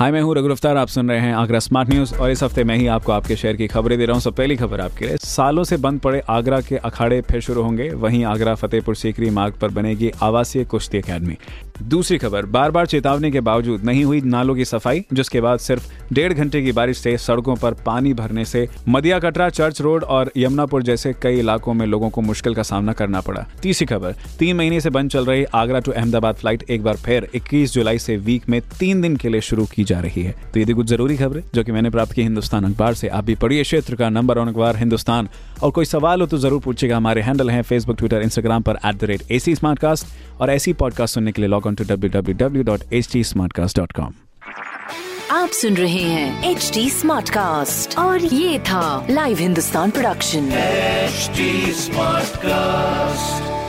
हाय, मैं हूँ रघु अफ्तार, आप सुन रहे हैं आगरा स्मार्ट न्यूज़ और इस हफ़्ते मैं ही आपको आपके शहर की खबरें दे रहा हूँ। सब पहली खबर आपके लिए। सालों से बंद पड़े आगरा के अखाड़े फिर शुरू होंगे। वहीं आगरा, फतेहपुर, सीकरी मार्ग पर बनेगी आवासीय कुश्ती अकेडमी दूसरी खबर बार बार चेतावनी के बावजूद नहीं हुई नालों की सफ़ाई, जिसके बाद सिर्फ़ डेढ़ घंटे की बारिश से सड़कों पर पानी भरने से मदिया कटरा, चर्च रोड और यमुनापुर जैसे कई इलाकों में लोगों को मुश्किल का सामना करना पड़ा। तीसरी खबर, तीन महीने से बंद चल रही आगरा टू अहमदाबाद फ़्लाइट एक बार फिर 21 जुलाई से वीक में तीन दिन के लिए शुरू की जा रही है। तो ये थी कुछ ज़रूरी खबरें जो कि मैंने प्राप्त की हिंदुस्तान अखबार से। आप भी पढ़िए क्षेत्र का नंबर वन अखबार हिंदुस्तान। और कोई सवाल हो तो ज़रूर पूछेगा हमारे हैंडल हैं फेसबुक ट्विटर इंस्टाग्राम पर एट द रेट एसी और ऐसी पॉडकास्ट सुनने के लिए log on to W W W dot H T smart cast dot com आप सुन रहे हैं एच डी स्मार्ट कास्ट और ये था live Hindustan production HD Smartcast.